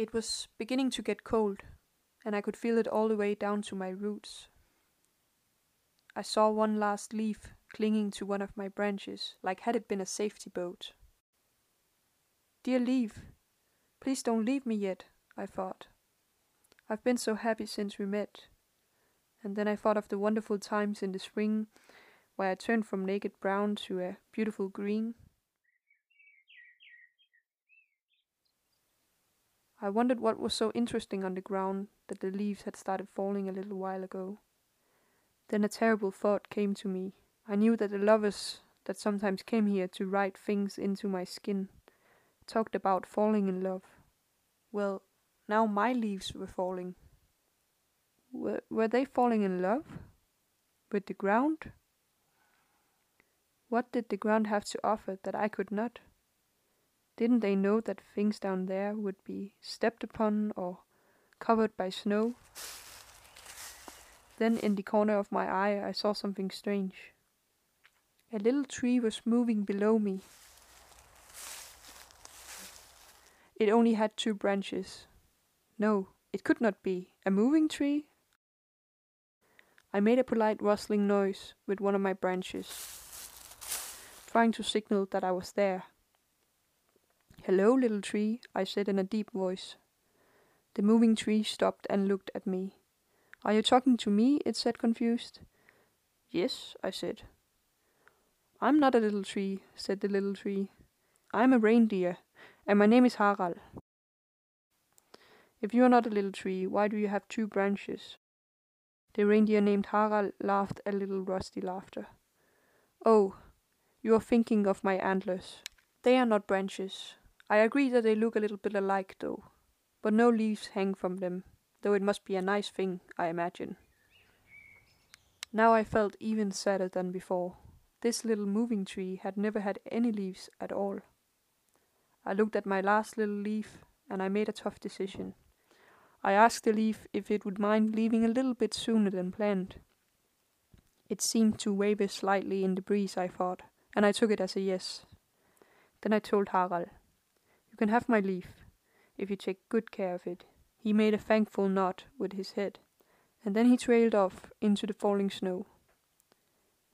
It was beginning to get cold, and I could feel it all the way down to my roots. I saw one last leaf clinging to one of my branches, like had it been a safety boat. Dear leaf, please don't leave me yet, I thought. I've been so happy since we met. And then I thought of the wonderful times in the spring where I turned from naked brown to a beautiful green. I wondered what was so interesting on the ground that the leaves had started falling a little while ago. Then a terrible thought came to me. I knew that the lovers that sometimes came here to write things into my skin talked about falling in love. Well, now my leaves were falling. Were, were they falling in love? With the ground? What did the ground have to offer that I could not? Didn't they know that things down there would be stepped upon or covered by snow? Then in the corner of my eye I saw something strange. A little tree was moving below me. It only had two branches. No, it could not be. A moving tree? I made a polite rustling noise with one of my branches, trying to signal that I was there. Hello, little tree, I said in a deep voice. The moving tree stopped and looked at me. Are you talking to me? it said, confused. Yes, I said. I'm not a little tree, said the little tree. I'm a reindeer, and my name is Harald. If you are not a little tree, why do you have two branches? The reindeer named Harald laughed a little rusty laughter. Oh, you are thinking of my antlers. They are not branches. I agree that they look a little bit alike, though. But no leaves hang from them, though it must be a nice thing, I imagine. Now I felt even sadder than before. This little moving tree had never had any leaves at all. I looked at my last little leaf, and I made a tough decision. I asked the leaf if it would mind leaving a little bit sooner than planned. It seemed to waver slightly in the breeze, I thought, and I took it as a yes. Then I told Harald, can have my leaf, if you take good care of it. He made a thankful nod with his head, and then he trailed off into the falling snow.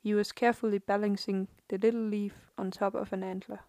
He was carefully balancing the little leaf on top of an antler.